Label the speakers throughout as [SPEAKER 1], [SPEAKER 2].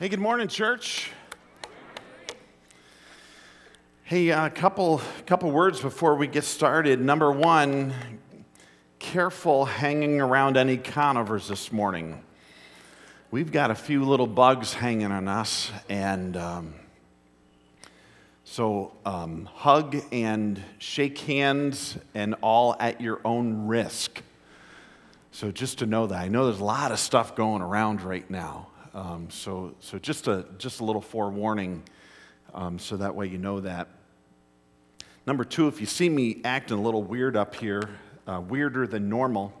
[SPEAKER 1] Hey, good morning, church. Hey, a couple, couple words before we get started. Number one, careful hanging around any conifers this morning. We've got a few little bugs hanging on us, and um, so um, hug and shake hands and all at your own risk. So, just to know that, I know there's a lot of stuff going around right now. Um, so, so just a just a little forewarning, um, so that way you know that. Number two, if you see me acting a little weird up here, uh, weirder than normal,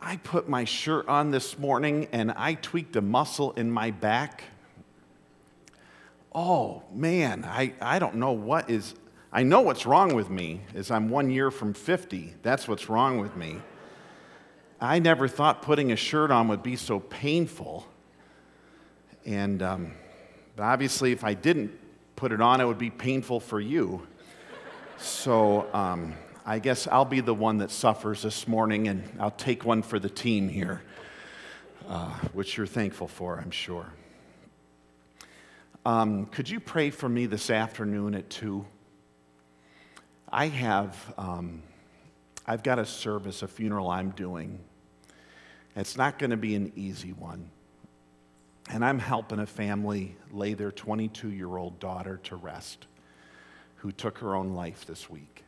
[SPEAKER 1] I put my shirt on this morning and I tweaked a muscle in my back. Oh man, I, I don't know what is. I know what's wrong with me is I'm one year from 50. That's what's wrong with me. I never thought putting a shirt on would be so painful. And um, but obviously, if I didn't put it on, it would be painful for you. So um, I guess I'll be the one that suffers this morning, and I'll take one for the team here, uh, which you're thankful for, I'm sure. Um, could you pray for me this afternoon at 2? I have, um, I've got a service, a funeral I'm doing it's not going to be an easy one. And I'm helping a family lay their 22 year old daughter to rest who took her own life this week.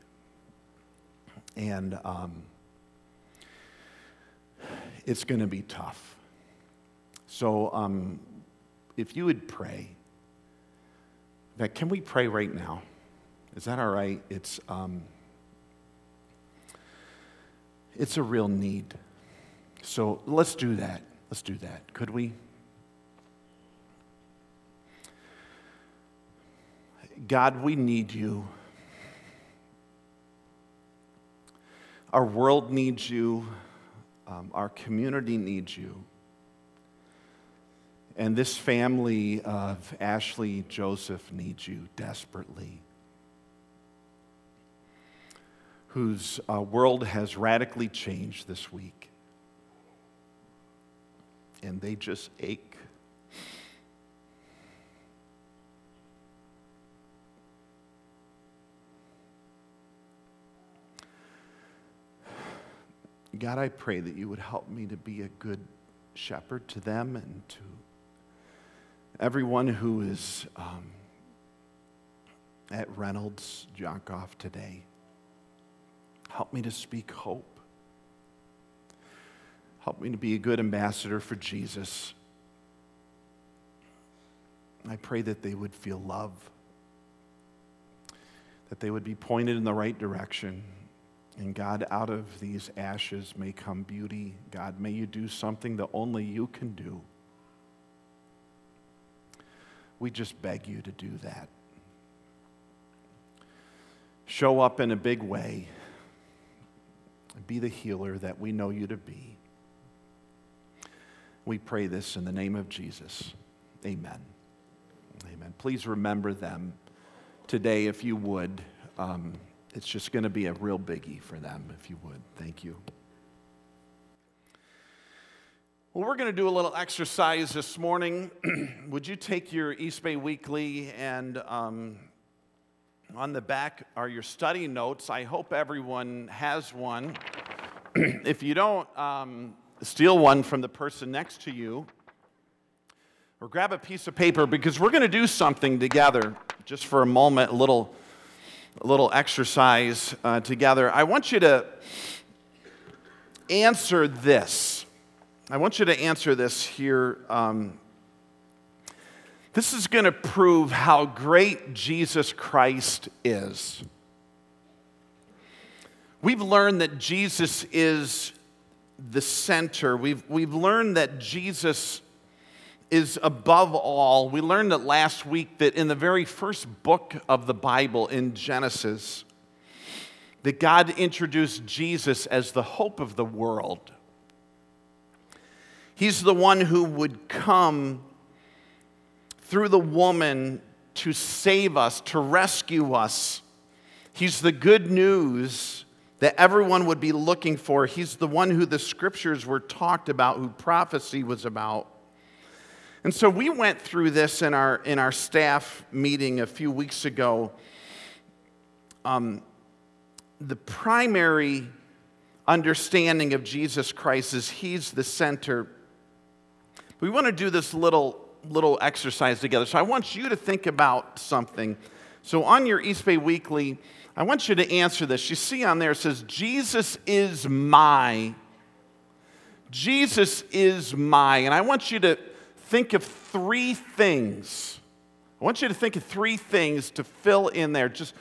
[SPEAKER 1] And um, it's going to be tough. So um, if you would pray, fact, can we pray right now? Is that all right? It's, um, it's a real need. So let's do that. Let's do that. Could we? God, we need you. Our world needs you. Um, our community needs you. And this family of Ashley Joseph needs you desperately, whose uh, world has radically changed this week and they just ache. God, I pray that you would help me to be a good shepherd to them and to everyone who is um, at Reynolds Jonkoff today. Help me to speak hope. Help me to be a good ambassador for Jesus. I pray that they would feel love, that they would be pointed in the right direction. And God, out of these ashes may come beauty. God, may you do something that only you can do. We just beg you to do that. Show up in a big way. Be the healer that we know you to be. We pray this in the name of Jesus. Amen. Amen. Please remember them today if you would. Um, it's just going to be a real biggie for them if you would. Thank you. Well, we're going to do a little exercise this morning. would you take your East Bay Weekly and um, on the back are your study notes? I hope everyone has one. if you don't, um, steal one from the person next to you or grab a piece of paper because we're going to do something together just for a moment, a little, a little exercise uh, together. I want you to answer this. I want you to answer this here. Um, this is going to prove how great Jesus Christ is. We've learned that Jesus is the center. We've, we've learned that Jesus is above all. We learned that last week that in the very first book of the Bible, in Genesis, that God introduced Jesus as the hope of the world. He's the one who would come through the woman to save us, to rescue us. He's the good news that everyone would be looking for. He's the one who the scriptures were talked about, who prophecy was about. And so we went through this in our, in our staff meeting a few weeks ago. Um, the primary understanding of Jesus Christ is He's the center. We want to do this little, little exercise together. So I want you to think about something. So on your East Bay Weekly, I want you to answer this. You see on there it says, Jesus is my. Jesus is my. And I want you to think of three things. I want you to think of three things to fill in there. Just,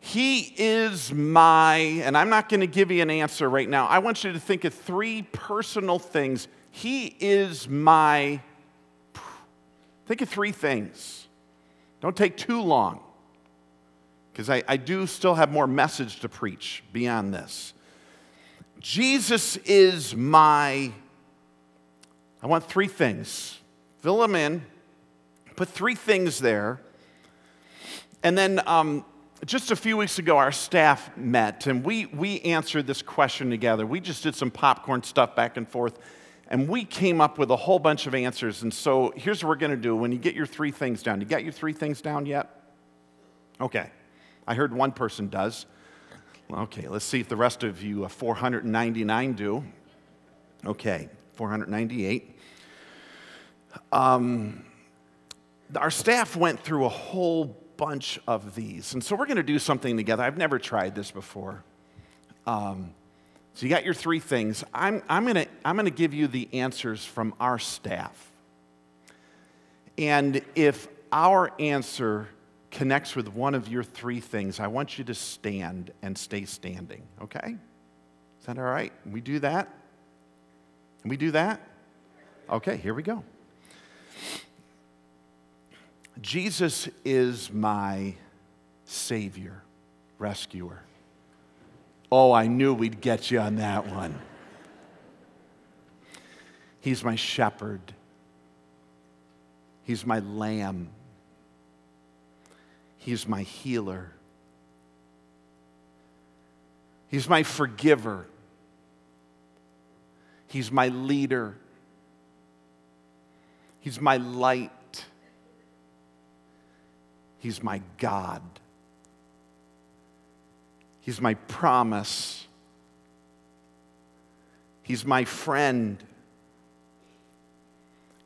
[SPEAKER 1] He is my, and I'm not going to give you an answer right now. I want you to think of three personal things. He is my. Think of three things. Don't take too long, because I, I do still have more message to preach beyond this. Jesus is my I want three things. Fill them in, put three things there. And then um, just a few weeks ago, our staff met and we, we answered this question together. We just did some popcorn stuff back and forth and we came up with a whole bunch of answers. And so here's what we're going to do. When you get your three things down, you got your three things down yet? Okay. I heard one person does. Okay, let's see if the rest of you, uh, 499, do. Okay, 498. Um, our staff went through a whole bunch of these. And so we're going to do something together. I've never tried this before. Um, so you got your three things. I'm, I'm going to I'm going to give you the answers from our staff. And if our answer connects with one of your three things, I want you to stand and stay standing, okay? Is that all right? We do that? Can we do that? Okay, here we go. Jesus is my Savior, rescuer. Oh, I knew we'd get you on that one. He's my shepherd. He's my lamb. He's my healer. He's my forgiver. He's my leader. He's my light. He's my God. He's my promise. He's my friend.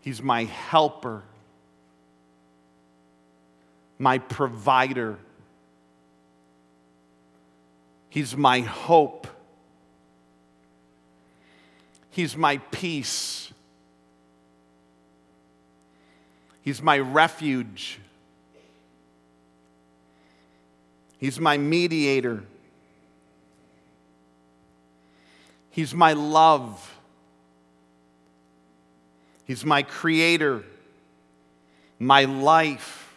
[SPEAKER 1] He's my helper, my provider. He's my hope. He's my peace. He's my refuge. He's my mediator. He's my love. He's my creator, my life,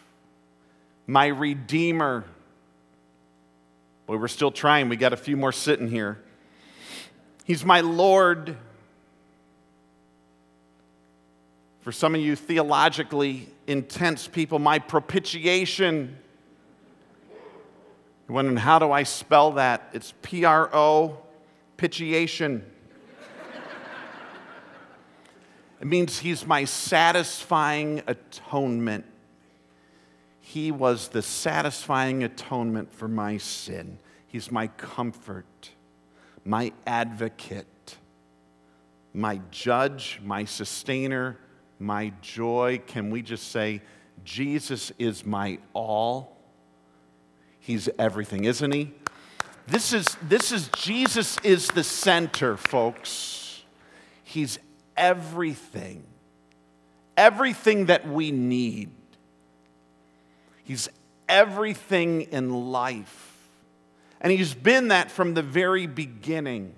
[SPEAKER 1] my redeemer. Boy, we're still trying. We got a few more sitting here. He's my Lord. For some of you theologically intense people, my propitiation. You're wondering, how do I spell that? It's P R O, pitiation. it means he's my satisfying atonement. He was the satisfying atonement for my sin. He's my comfort, my advocate, my judge, my sustainer, my joy. Can we just say, Jesus is my all? He's everything, isn't he? This is, this is Jesus is the center, folks. He's everything. Everything that we need. He's everything in life. And he's been that from the very beginning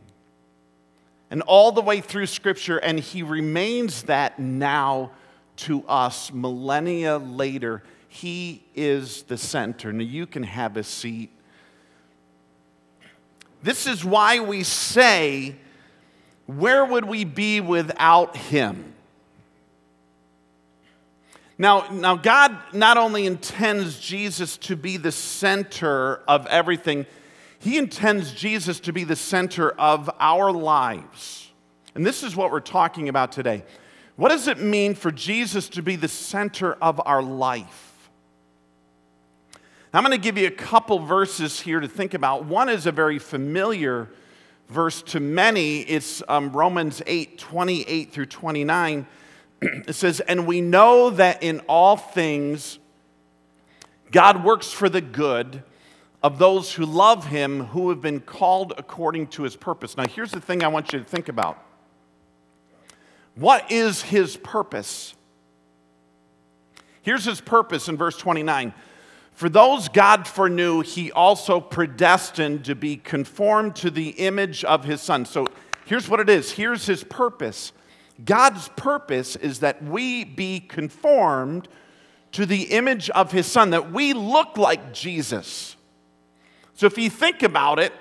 [SPEAKER 1] and all the way through Scripture, and he remains that now to us, millennia later. He is the center. Now you can have a seat. This is why we say, Where would we be without Him? Now, now, God not only intends Jesus to be the center of everything, He intends Jesus to be the center of our lives. And this is what we're talking about today. What does it mean for Jesus to be the center of our life? I'm going to give you a couple verses here to think about. One is a very familiar verse to many. It's um, Romans 8 28 through 29. it says, And we know that in all things God works for the good of those who love him, who have been called according to his purpose. Now, here's the thing I want you to think about what is his purpose? Here's his purpose in verse 29. For those God foreknew, he also predestined to be conformed to the image of his son. So here's what it is here's his purpose. God's purpose is that we be conformed to the image of his son, that we look like Jesus. So if you think about it,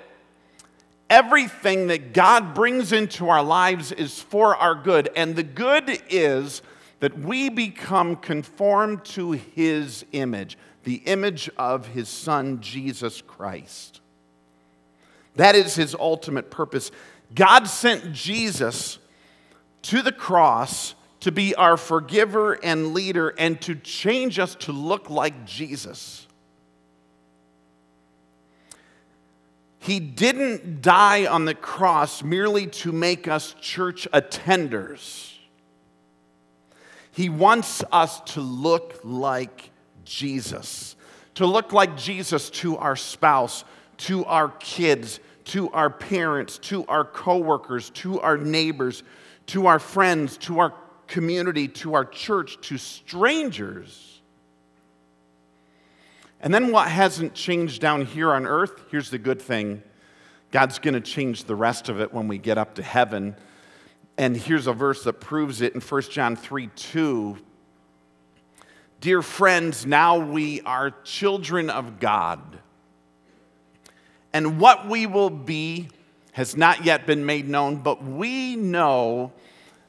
[SPEAKER 1] everything that God brings into our lives is for our good. And the good is that we become conformed to his image, the image of his son, Jesus Christ. That is his ultimate purpose. God sent Jesus to the cross to be our forgiver and leader and to change us to look like Jesus. He didn't die on the cross merely to make us church attenders. He wants us to look like Jesus, to look like Jesus to our spouse, to our kids, to our parents, to our coworkers, to our neighbors, to our friends, to our community, to our church, to strangers. And then what hasn't changed down here on earth? Here's the good thing God's going to change the rest of it when we get up to heaven. And here's a verse that proves it in 1 John 3 2. Dear friends, now we are children of God. And what we will be has not yet been made known, but we know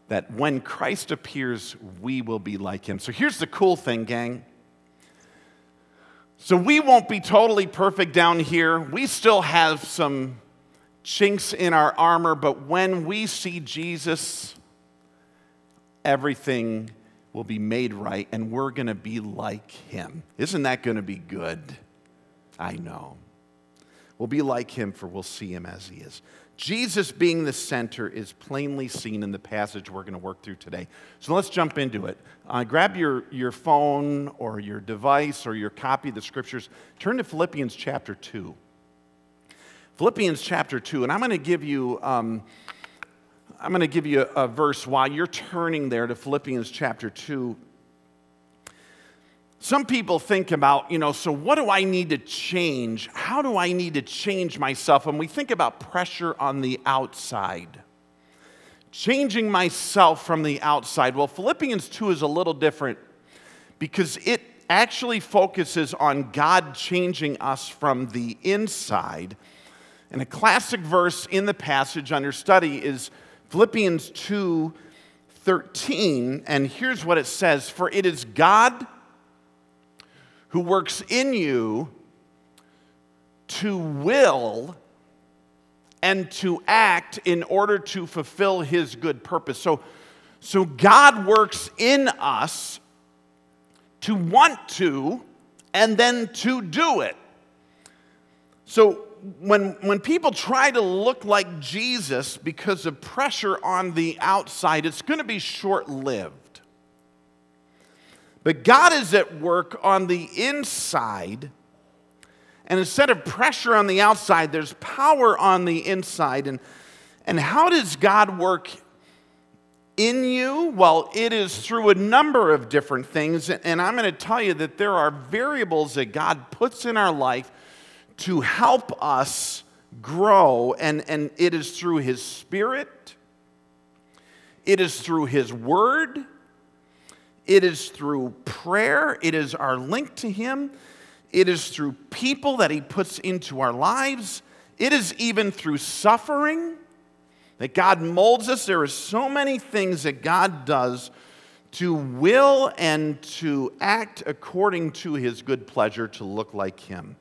[SPEAKER 1] that when Christ appears, we will be like him. So here's the cool thing, gang. So we won't be totally perfect down here. We still have some chinks in our armor, but when we see Jesus, everything will be made right and we're going to be like him. Isn't that going to be good? I know. We'll be like him, for we'll see him as he is. Jesus being the center is plainly seen in the passage we're going to work through today. So let's jump into it. Uh, grab your, your phone or your device or your copy of the scriptures. Turn to Philippians chapter 2. Philippians chapter 2, and I'm going to give you. Um, I'm going to give you a, a verse while you're turning there to Philippians chapter 2. Some people think about, you know, so what do I need to change? How do I need to change myself? And we think about pressure on the outside. Changing myself from the outside. Well, Philippians 2 is a little different because it actually focuses on God changing us from the inside. And a classic verse in the passage under study is Philippians 2 13. And here's what it says For it is God who works in you to will and to act in order to fulfill his good purpose. So, so God works in us to want to and then to do it. So when, when people try to look like Jesus because of pressure on the outside, it's going to be short lived. But God is at work on the inside. And instead of pressure on the outside, there's power on the inside. And, and how does God work in you? Well, it is through a number of different things. And I'm going to tell you that there are variables that God puts in our life to help us grow. And, and it is through His Spirit, it is through His Word it is through prayer, it is our link to Him, it is through people that He puts into our lives, it is even through suffering that God molds us. There are so many things that God does to will and to act according to His good pleasure to look like Him.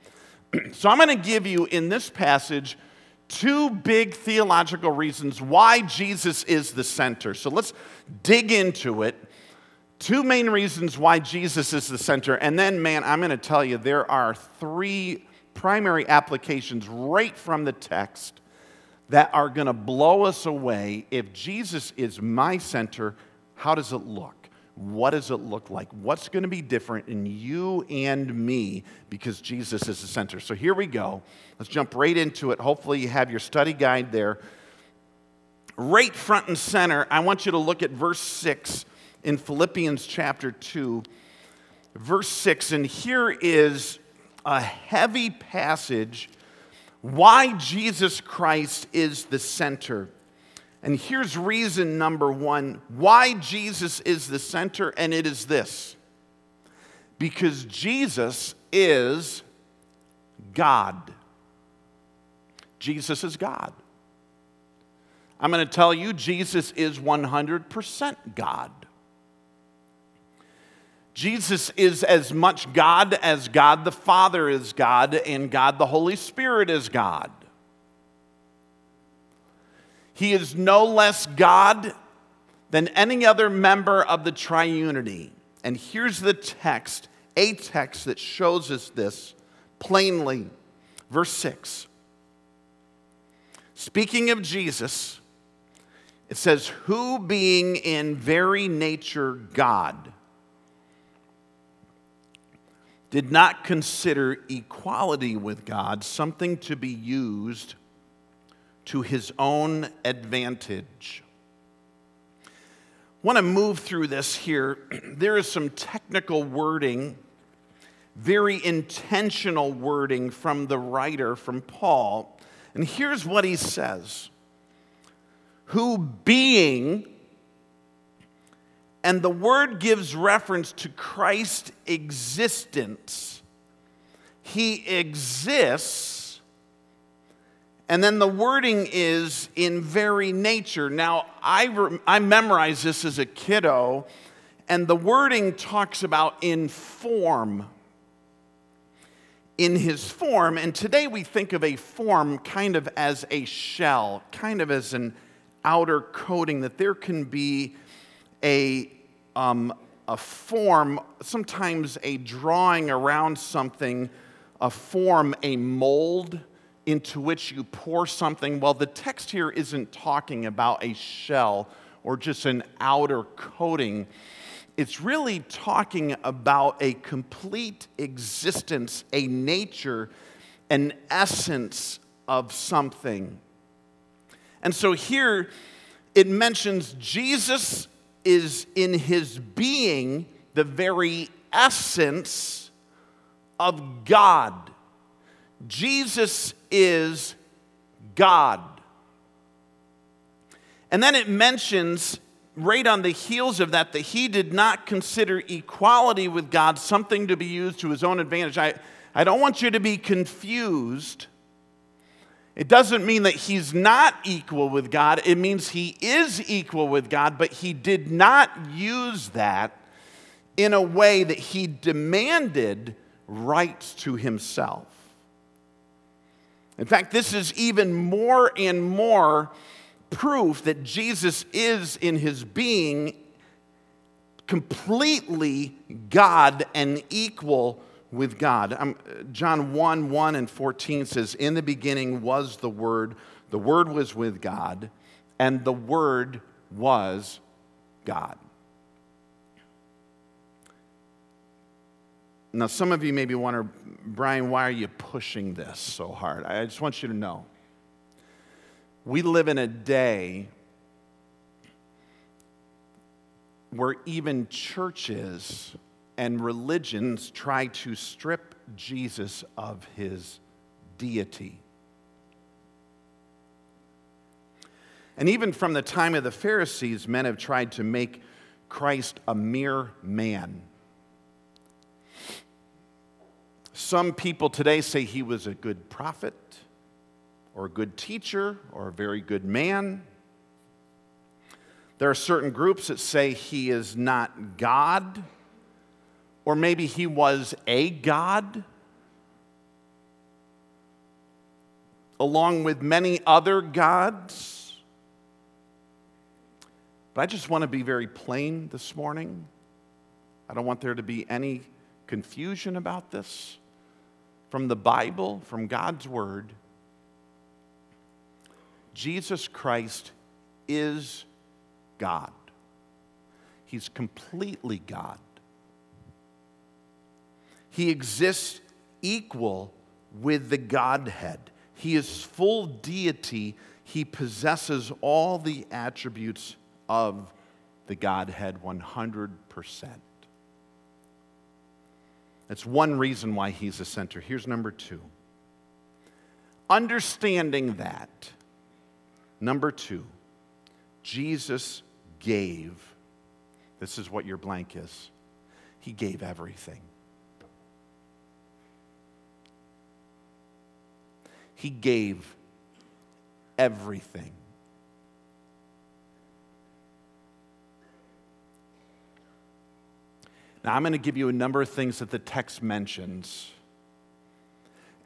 [SPEAKER 1] so I'm going to give you in this passage two big theological reasons why Jesus is the center. So let's dig into it. Two main reasons why Jesus is the center. And then, man, I'm going to tell you, there are three primary applications right from the text that are going to blow us away. If Jesus is my center, how does it look? What does it look like? What's going to be different in you and me because Jesus is the center? So here we go. Let's jump right into it. Hopefully, you have your study guide there. Right front and center, I want you to look at verse 6 in Philippians chapter 2. Verse 6, and here is a heavy passage why Jesus Christ is the center. And here's reason number one why Jesus is the center, and it is this because Jesus is God. Jesus is God. I'm going to tell you, Jesus is 100% God. Jesus is as much God as God the Father is God, and God the Holy Spirit is God. He is no less God than any other member of the triunity. And here's the text, a text that shows us this plainly. Verse 6. Speaking of Jesus, it says, Who being in very nature God, did not consider equality with God something to be used to his own advantage. I want to move through this here. There is some technical wording, very intentional wording from the writer, from Paul. And here's what he says Who being and the word gives reference to Christ's existence. He exists, and then the wording is in very nature. Now, I, re- I memorized this as a kiddo, and the wording talks about in form. In his form, and today we think of a form kind of as a shell, kind of as an outer coating, that there can be a, um, a form, sometimes a drawing around something, a form, a mold into which you pour something. Well, the text here isn't talking about a shell or just an outer coating. It's really talking about a complete existence, a nature, an essence of something. And so here it mentions Jesus is in his being the very essence of God. Jesus is God. And then it mentions right on the heels of that that he did not consider equality with God something to be used to his own advantage. I, I don't want you to be confused it doesn't mean that he's not equal with God. It means he is equal with God, but he did not use that in a way that he demanded rights to himself. In fact, this is even more and more proof that Jesus is in his being completely God and equal with God. Um, John 1 1 and 14 says, In the beginning was the Word, the Word was with God, and the Word was God. Now, some of you maybe wonder, Brian, why are you pushing this so hard? I just want you to know. We live in a day where even churches and religions try to strip Jesus of his deity. And even from the time of the Pharisees, men have tried to make Christ a mere man. Some people today say he was a good prophet, or a good teacher, or a very good man. There are certain groups that say he is not God or maybe he was a God. along with many other gods. But I just want to be very plain this morning. I don't want there to be any confusion about this. From the Bible, from God's Word, Jesus Christ is God. He's completely God. He exists equal with the Godhead. He is full deity. He possesses all the attributes of the Godhead 100%. That's one reason why he's the center. Here's number two. Understanding that, number two, Jesus gave, this is what your blank is, he gave everything. He gave everything. Now, I'm going to give you a number of things that the text mentions.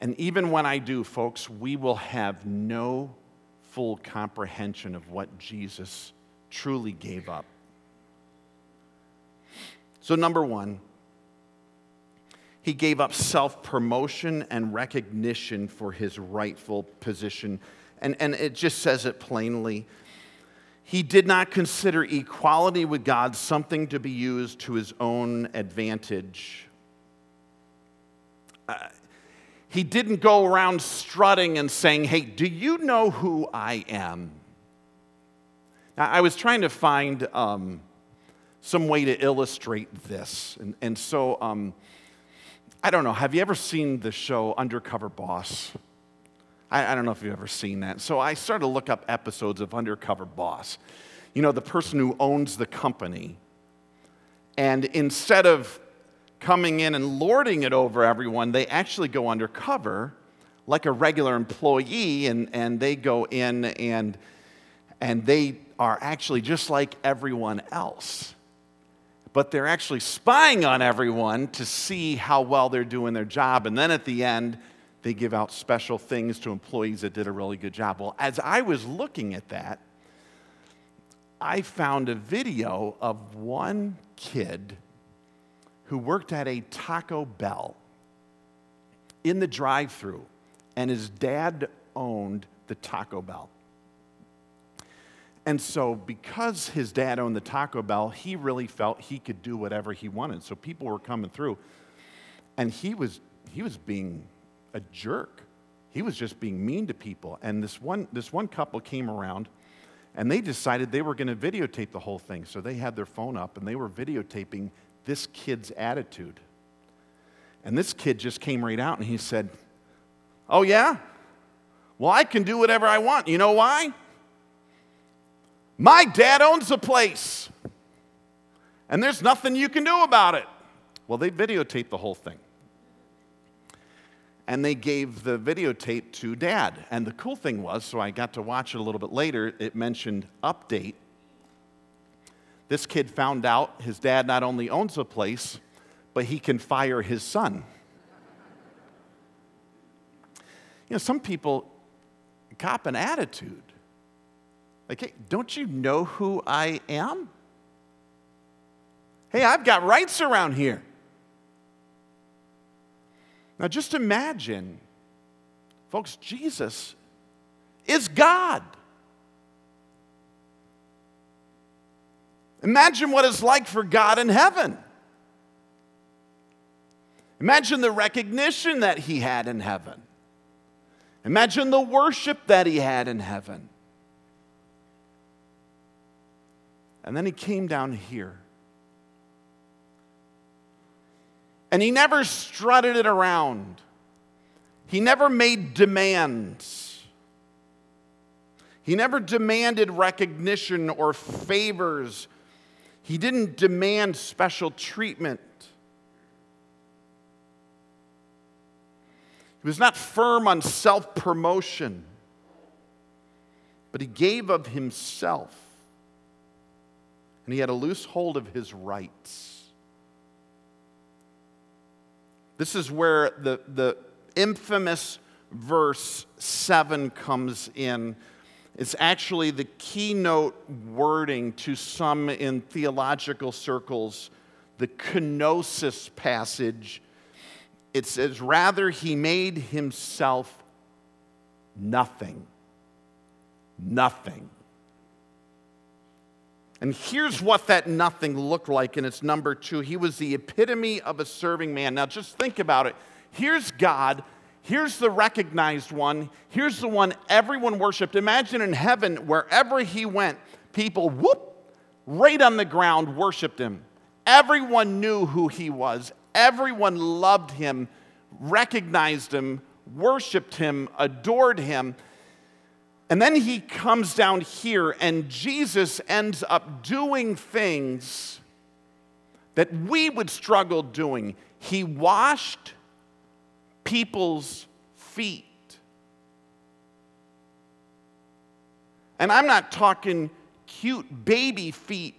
[SPEAKER 1] And even when I do, folks, we will have no full comprehension of what Jesus truly gave up. So, number one, he gave up self promotion and recognition for his rightful position. And, and it just says it plainly. He did not consider equality with God something to be used to his own advantage. Uh, he didn't go around strutting and saying, Hey, do you know who I am? Now, I was trying to find um, some way to illustrate this. And, and so, um, I don't know, have you ever seen the show Undercover Boss? I, I, don't know if you've ever seen that. So I started to look up episodes of Undercover Boss. You know, the person who owns the company. And instead of coming in and lording it over everyone, they actually go undercover like a regular employee and, and they go in and, and they are actually just like everyone else. But they're actually spying on everyone to see how well they're doing their job. And then at the end, they give out special things to employees that did a really good job. Well, as I was looking at that, I found a video of one kid who worked at a Taco Bell in the drive through, and his dad owned the Taco Bell. And so, because his dad owned the Taco Bell, he really felt he could do whatever he wanted. So, people were coming through, and he was, he was being a jerk. He was just being mean to people. And this one, this one couple came around and they decided they were going to videotape the whole thing. So they had their phone up and they were videotaping this kid's attitude. And this kid just came right out and he said, Oh, yeah? Well, I can do whatever I want. You know why? My dad owns the place, and there's nothing you can do about it. Well, they videotaped the whole thing and they gave the videotape to dad. And the cool thing was, so I got to watch it a little bit later, it mentioned update. This kid found out his dad not only owns a place, but he can fire his son. You know, some people cop an attitude. Like, hey, don't you know who I am? Hey, I've got rights around here. Now, just imagine, folks, Jesus is God. Imagine what it's like for God in heaven. Imagine the recognition that he had in heaven. Imagine the worship that he had in heaven. And then he came down here. And he never strutted it around. He never made demands. He never demanded recognition or favors. He didn't demand special treatment. He was not firm on self promotion, but he gave of himself. And he had a loose hold of his rights. This is where the, the infamous verse 7 comes in. It's actually the keynote wording to some in theological circles, the kenosis passage. It says, Rather, he made himself nothing. Nothing. And here's what that nothing looked like in its number two. He was the epitome of a serving man. Now, just think about it. Here's God Here's the recognized one. Here's the one everyone worshiped. Imagine in heaven, wherever he went, people, whoop, right on the ground worshiped him. Everyone knew who he was. Everyone loved him, recognized him, worshiped him, adored him. And then he comes down here, and Jesus ends up doing things that we would struggle doing. He washed people's feet. And I'm not talking cute baby feet.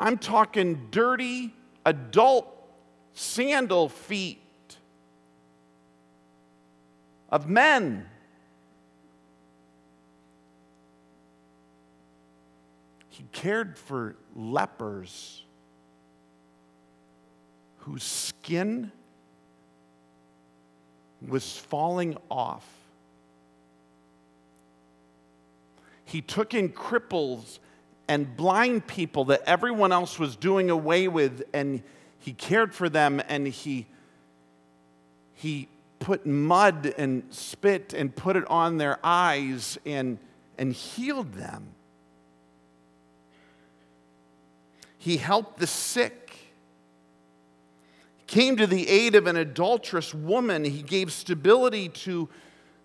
[SPEAKER 1] I'm talking dirty adult sandal feet of men. He cared for lepers whose skin was falling off. He took in cripples and blind people that everyone else was doing away with, and he cared for them, and he, he put mud and spit and put it on their eyes and, and healed them. He helped the sick came to the aid of an adulterous woman. He gave stability to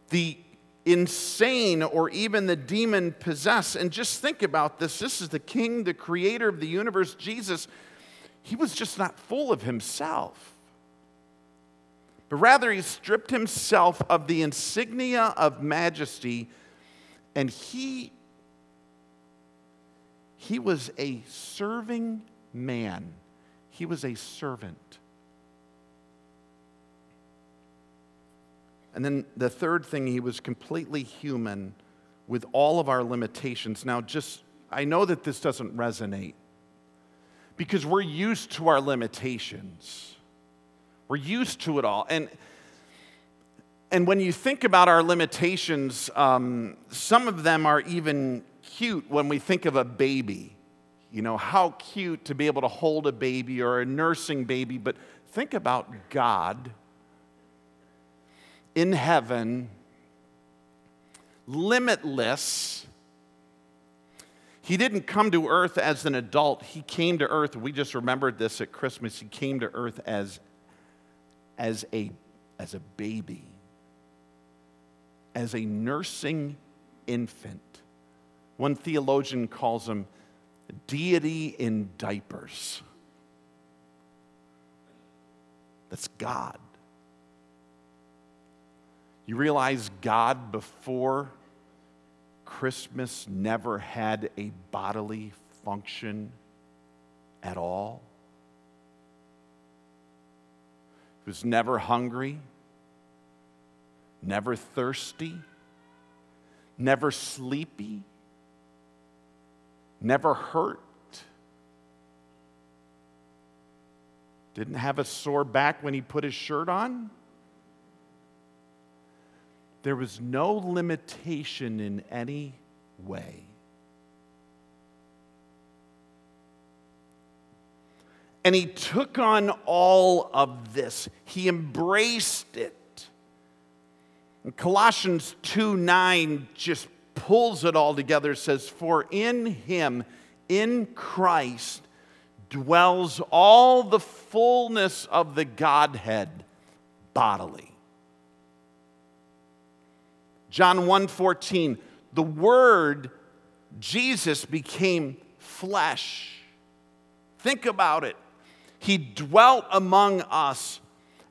[SPEAKER 1] the insane or even the demon possessed. And just think about this this is the king, the creator of the universe, Jesus. He was just not full of himself, but rather he stripped himself of the insignia of majesty and he he was a serving man. He was a servant. And then the third thing, he was completely human with all of our limitations. Now, just, I know that this doesn't resonate because we're used to our limitations. We're used to it all. And, and when you think about our limitations, um, some of them are even cute when we think of a baby. You know, how cute to be able to hold a baby or a nursing baby, but think about God in heaven, limitless. He didn't come to earth as an adult. He came to earth, we just remembered this at Christmas. He came to earth as, as, a, as a baby, as a nursing infant. One theologian calls him deity in diapers. That's God. You realize God before Christmas never had a bodily function at all? He was never hungry, never thirsty, never sleepy, never hurt. Didn't have a sore back when he put his shirt on? There was no limitation in any way. And he took on all of this, he embraced it. And Colossians 2 9 just pulls it all together, says, For in him, in Christ, dwells all the fullness of the Godhead bodily. John 1:14, the word Jesus became flesh. Think about it. He dwelt among us,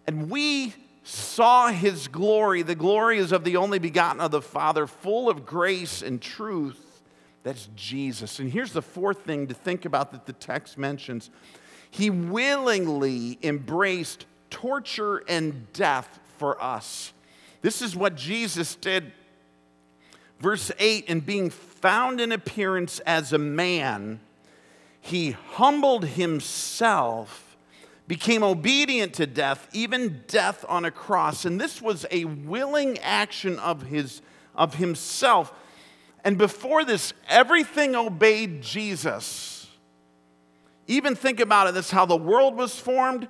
[SPEAKER 1] and we saw his glory. The glory is of the only begotten of the Father, full of grace and truth. That's Jesus. And here's the fourth thing to think about that the text mentions He willingly embraced torture and death for us. This is what Jesus did. Verse 8 And being found in appearance as a man, he humbled himself, became obedient to death, even death on a cross. And this was a willing action of, his, of himself. And before this, everything obeyed Jesus. Even think about it, this how the world was formed.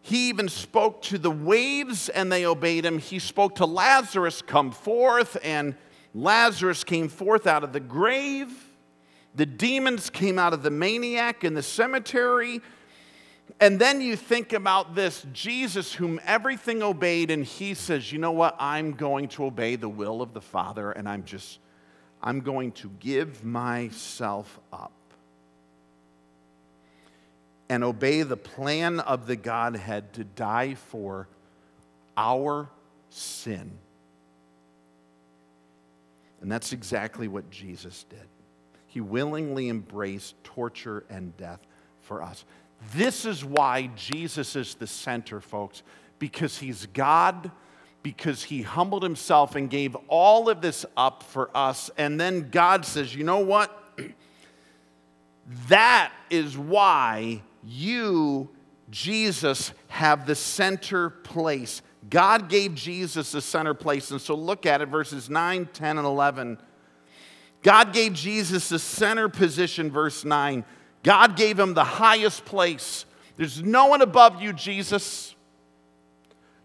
[SPEAKER 1] He even spoke to the waves and they obeyed him. He spoke to Lazarus, come forth, and Lazarus came forth out of the grave. The demons came out of the maniac in the cemetery. And then you think about this Jesus, whom everything obeyed, and he says, You know what? I'm going to obey the will of the Father, and I'm just, I'm going to give myself up and obey the plan of the Godhead to die for our sin. And that's exactly what Jesus did. He willingly embraced torture and death for us. This is why Jesus is the center, folks, because he's God, because he humbled himself and gave all of this up for us. And then God says, you know what? that is why you, Jesus, have the center place. God gave Jesus the center place. And so look at it, verses 9, 10, and 11. God gave Jesus the center position, verse 9. God gave him the highest place. There's no one above you, Jesus.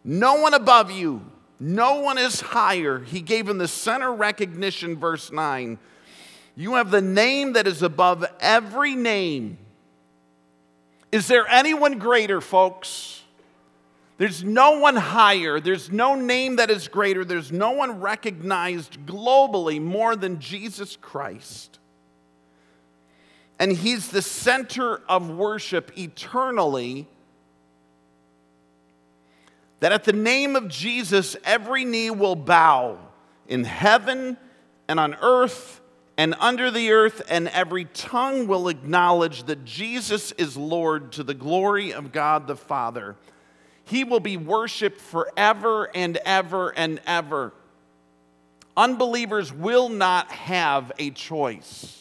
[SPEAKER 1] No one above you. No one is higher. He gave him the center recognition, verse 9. You have the name that is above every name. Is there anyone greater, folks? There's no one higher. There's no name that is greater. There's no one recognized globally more than Jesus Christ. And He's the center of worship eternally. That at the name of Jesus, every knee will bow in heaven and on earth and under the earth, and every tongue will acknowledge that Jesus is Lord to the glory of God the Father. He will be worshiped forever and ever and ever. Unbelievers will not have a choice.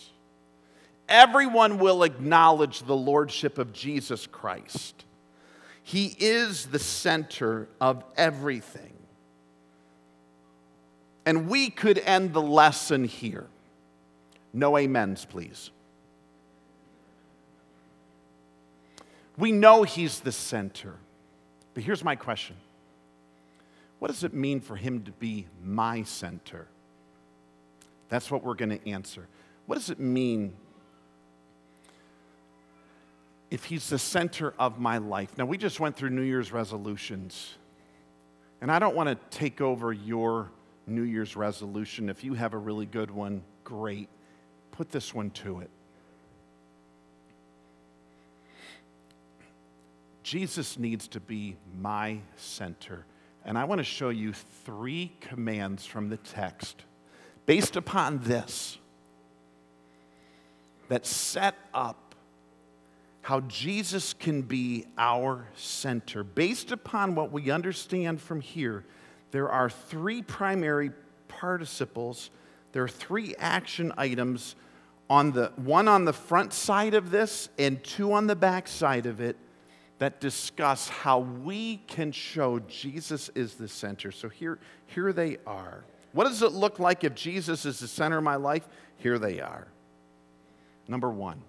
[SPEAKER 1] Everyone will acknowledge the lordship of Jesus Christ. He is the center of everything. And we could end the lesson here. No amens, please. We know He's the center. But here's my question What does it mean for Him to be my center? That's what we're going to answer. What does it mean if He's the center of my life? Now, we just went through New Year's resolutions, and I don't want to take over your New Year's resolution. If you have a really good one, great put this one to it. Jesus needs to be my center. And I want to show you three commands from the text based upon this that set up how Jesus can be our center. Based upon what we understand from here, there are three primary participles, there are three action items on the one on the front side of this and two on the back side of it that discuss how we can show Jesus is the center. So here, here they are. What does it look like if Jesus is the center of my life? Here they are. Number one,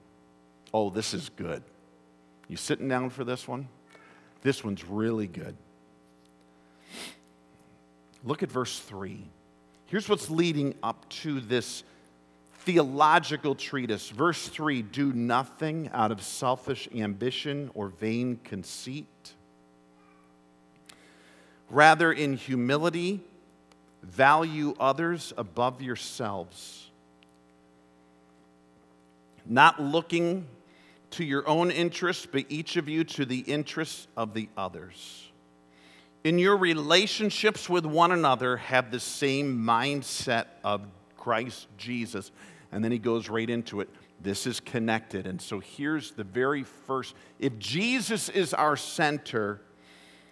[SPEAKER 1] oh, this is good. You sitting down for this one? This one's really good. Look at verse 3. Here's what's leading up to this theological treatise. Verse 3 Do nothing out of selfish ambition or vain conceit. Rather, in humility, value others above yourselves, not looking to your own interests, but each of you to the interests of the others. In your relationships with one another, have the same mindset of Christ Jesus. And then he goes right into it. This is connected. And so here's the very first if Jesus is our center,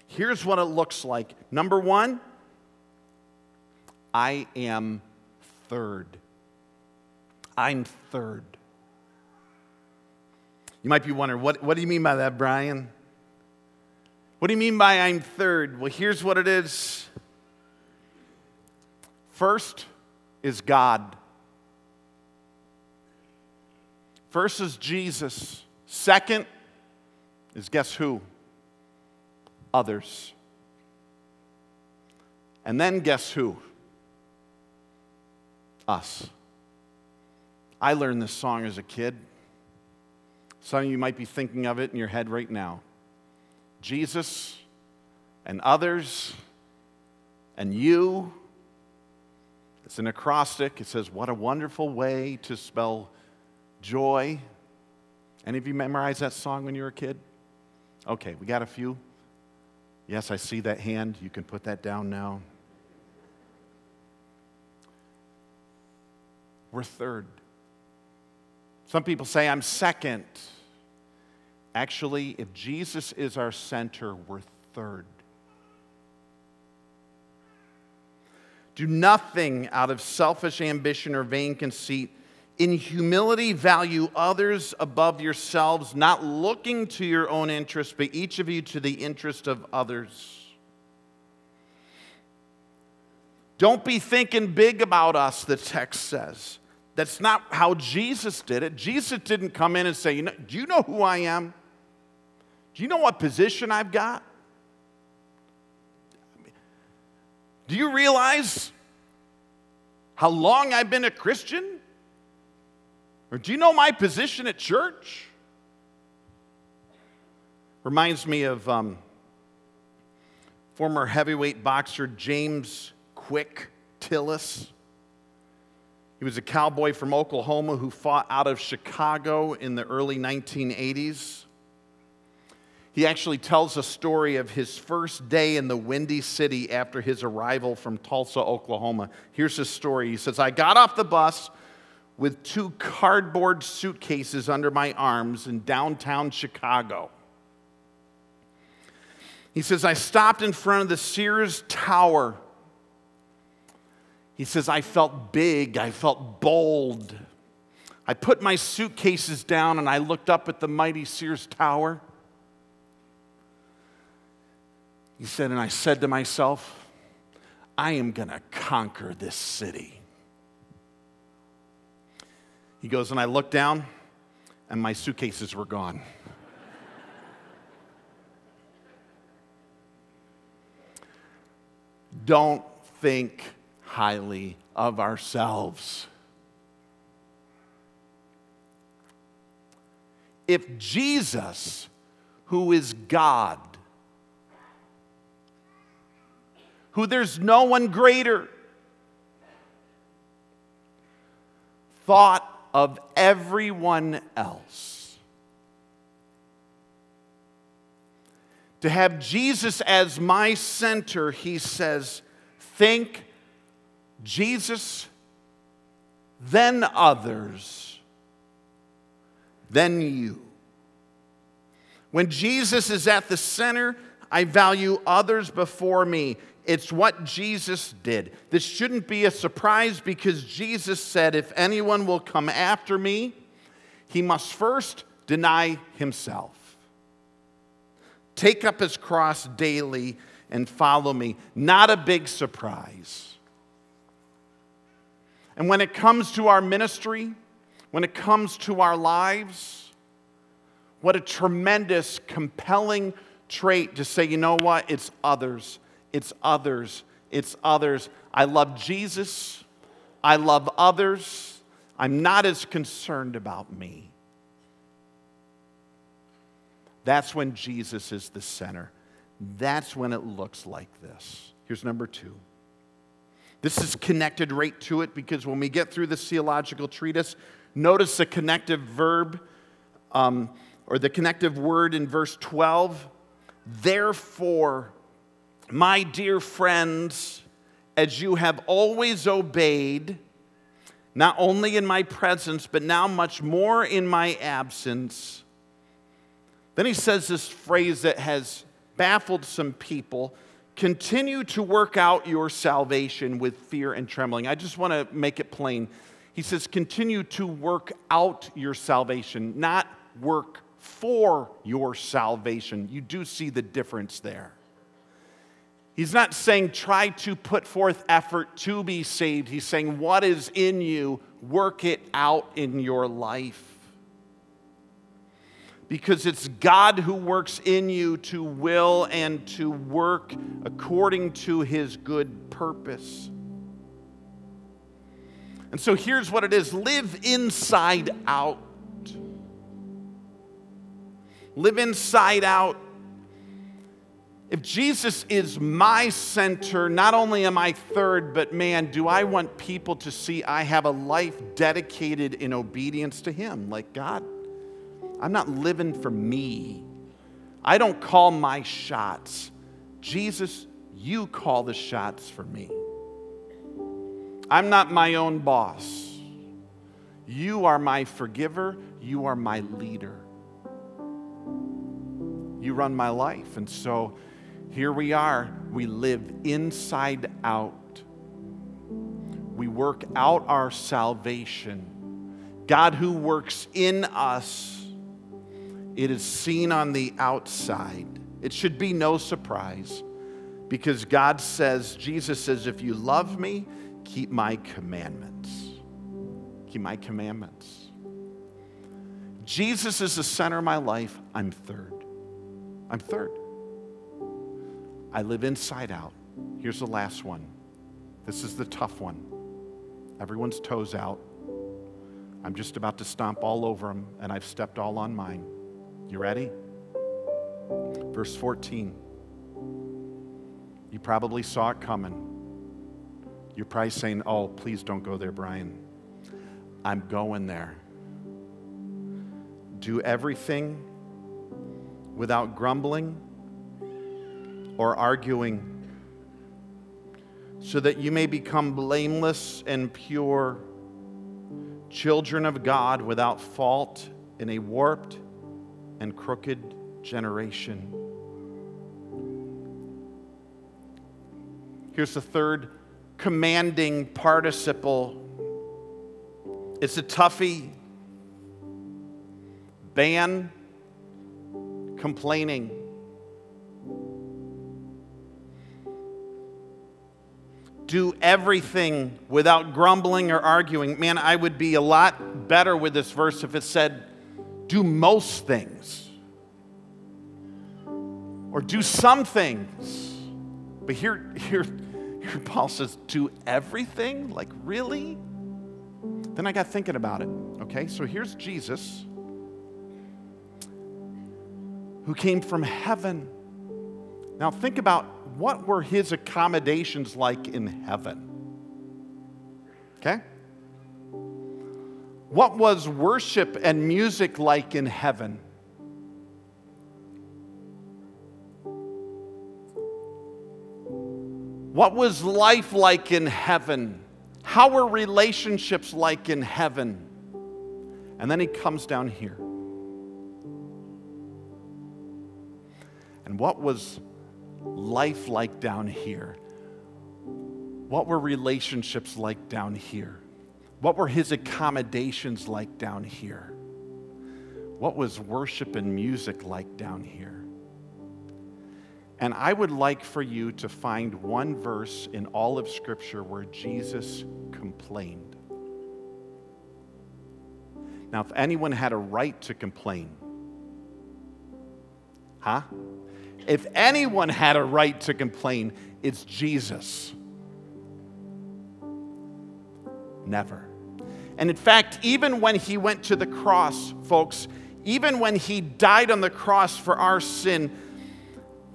[SPEAKER 1] Here's what it looks like. Number one, I am third. I'm third. You might be wondering, what, what do you mean by that, Brian? What do you mean by I'm third? Well, here's what it is first is God, first is Jesus, second is guess who? Others. And then guess who? Us. I learned this song as a kid. Some of you might be thinking of it in your head right now. Jesus and others and you. It's an acrostic. It says, What a wonderful way to spell joy. Any of you memorized that song when you were a kid? Okay, we got a few. Yes, I see that hand. You can put that down now. We're third. Some people say, I'm second. Actually, if Jesus is our center, we're third. Do nothing out of selfish ambition or vain conceit. In humility, value others above yourselves, not looking to your own interest, but each of you to the interest of others. Don't be thinking big about us, the text says. That's not how Jesus did it. Jesus didn't come in and say, you know, Do you know who I am? Do you know what position I've got? Do you realize how long I've been a Christian? Or do you know my position at church? Reminds me of um, former heavyweight boxer James Quick Tillis. He was a cowboy from Oklahoma who fought out of Chicago in the early 1980s. He actually tells a story of his first day in the Windy City after his arrival from Tulsa, Oklahoma. Here's his story. He says, I got off the bus with two cardboard suitcases under my arms in downtown Chicago. He says, I stopped in front of the Sears Tower he says, I felt big, I felt bold. I put my suitcases down and I looked up at the mighty Sears Tower. He said, and I said to myself, I am going to conquer this city. He goes, and I looked down and my suitcases were gone. Don't think highly of ourselves. If Jesus, who is God, who there's no one greater, thought of everyone else. To have Jesus as my center, he says, think Jesus, then others, then you. When Jesus is at the center, I value others before me. It's what Jesus did. This shouldn't be a surprise because Jesus said, If anyone will come after me, he must first deny himself, take up his cross daily, and follow me. Not a big surprise. And when it comes to our ministry, when it comes to our lives, what a tremendous, compelling trait to say, you know what? It's others. It's others. It's others. I love Jesus. I love others. I'm not as concerned about me. That's when Jesus is the center. That's when it looks like this. Here's number two this is connected right to it because when we get through the theological treatise, notice the connective verb um, or the connective word in verse 12. Therefore, my dear friends, as you have always obeyed, not only in my presence, but now much more in my absence. Then he says this phrase that has baffled some people. Continue to work out your salvation with fear and trembling. I just want to make it plain. He says, continue to work out your salvation, not work for your salvation. You do see the difference there. He's not saying try to put forth effort to be saved. He's saying what is in you, work it out in your life. Because it's God who works in you to will and to work according to his good purpose. And so here's what it is live inside out. Live inside out if Jesus is my center, not only am I third, but man, do I want people to see I have a life dedicated in obedience to Him. Like, God, I'm not living for me. I don't call my shots. Jesus, you call the shots for me. I'm not my own boss. You are my forgiver, you are my leader. You run my life. And so, here we are. We live inside out. We work out our salvation. God who works in us, it is seen on the outside. It should be no surprise because God says, Jesus says, if you love me, keep my commandments. Keep my commandments. Jesus is the center of my life. I'm third. I'm third. I live inside out. Here's the last one. This is the tough one. Everyone's toes out. I'm just about to stomp all over them, and I've stepped all on mine. You ready? Verse 14. You probably saw it coming. You're probably saying, Oh, please don't go there, Brian. I'm going there. Do everything without grumbling or arguing, so that you may become blameless and pure, children of God without fault in a warped and crooked generation. Here's the third commanding participle it's a toughie. Ban complaining. do everything without grumbling or arguing. Man, I would be a lot better with this verse if it said, do most things or do some things. But here, here, here Paul says, do everything? Like, really? Then I got thinking about it. Okay, so here's Jesus who came from heaven. Now, think about what were his accommodations like in heaven? Okay? What was worship and music like in heaven? What was life like in heaven? How were relationships like in heaven? And then he comes down here. And what was life like down here? What were relationships like down here? What were his accommodations like down here? What was worship and music like down here? And I would like for you to find one verse in all of Scripture where Jesus complained. Now, if anyone had a right to complain, huh? If anyone had a right to complain, it's Jesus. Never. And in fact, even when he went to the cross, folks, even when he died on the cross for our sin,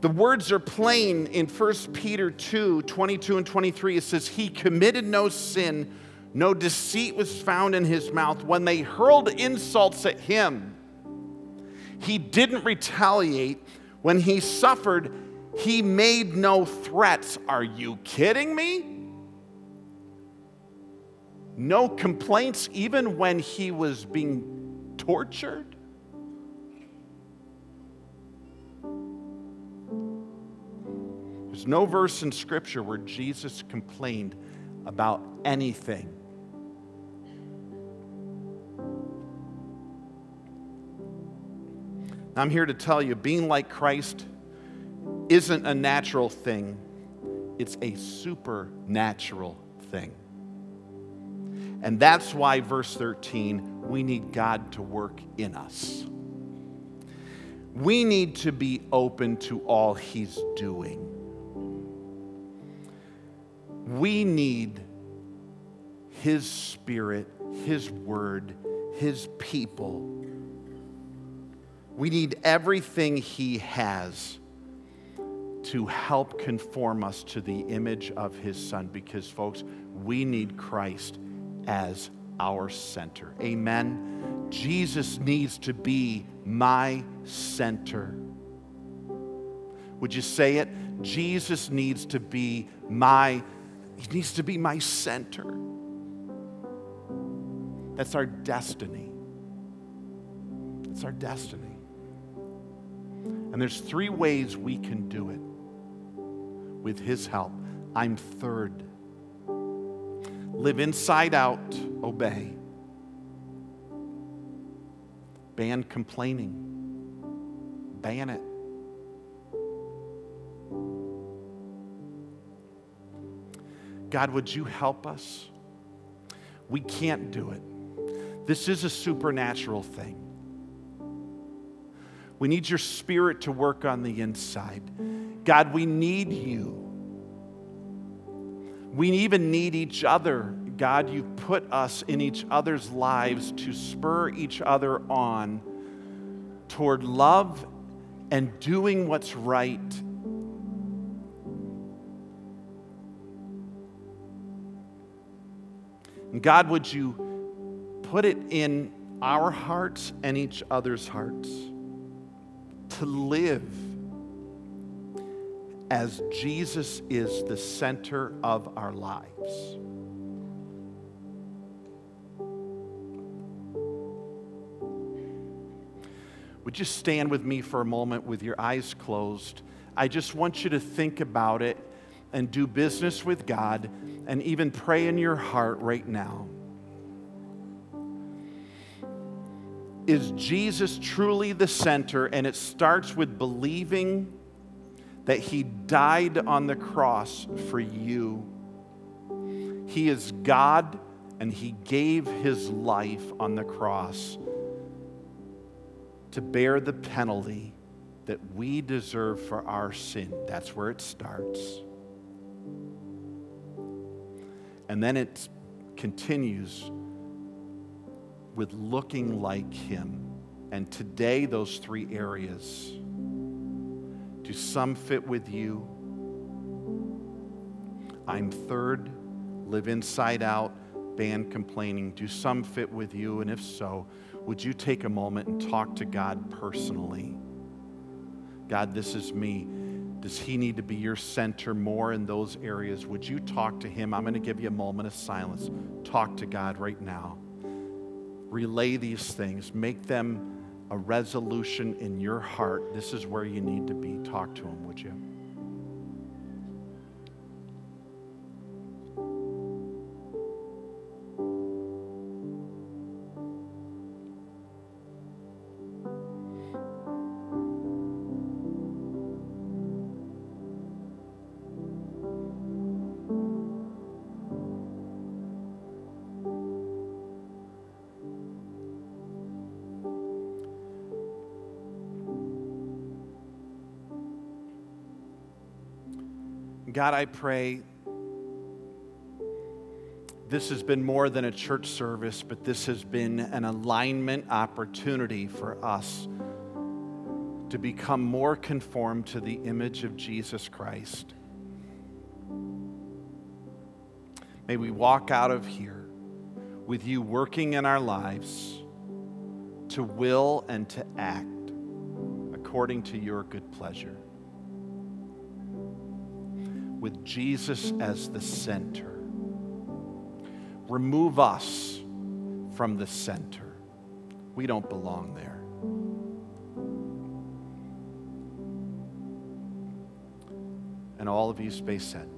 [SPEAKER 1] the words are plain in 1 Peter 2 22 and 23. It says, He committed no sin, no deceit was found in his mouth. When they hurled insults at him, he didn't retaliate when he suffered, he made no threats. Are you kidding me? No complaints, even when he was being tortured? There's no verse in Scripture where Jesus complained about anything. I'm here to tell you being like Christ isn't a natural thing, it's a supernatural thing. And that's why, verse 13, we need God to work in us. We need to be open to all He's doing. We need His Spirit, His Word, His people. We need everything He has to help conform us to the image of His Son because, folks, we need Christ as our center. Amen. Jesus needs to be my center. Would you say it? Jesus needs to be my he needs to be my center. That's our destiny. It's our destiny. And there's three ways we can do it with his help. I'm third. Live inside out, obey. Ban complaining. Ban it. God, would you help us? We can't do it. This is a supernatural thing. We need your spirit to work on the inside. God, we need you. We even need each other. God, you've put us in each other's lives to spur each other on toward love and doing what's right. And God, would you put it in our hearts and each other's hearts to live as Jesus is the center of our lives? Would you stand with me for a moment with your eyes closed? I just want you to think about it and do business with God and even pray in your heart right now. Is Jesus truly the center? And it starts with believing that He died on the cross for you. He is God and He gave His life on the cross to bear the penalty that we deserve for our sin. That's where it starts. And then it continues with looking like Him. And today, those three areas do some fit with you? I'm third, live inside out, ban complaining. Do some fit with you? And if so, would you take a moment and talk to God personally? God, this is me. Does he need to be your center more in those areas? Would you talk to him? I'm going to give you a moment of silence. Talk to God right now. Relay these things, make them a resolution in your heart. This is where you need to be. Talk to him, would you? God, I pray this has been more than a church service, but this has been an alignment opportunity for us to become more conformed to the image of Jesus Christ. May we walk out of here with you working in our lives to will and to act according to your good pleasure with Jesus as the center. Remove us from the center. We don't belong there. And all of you space said,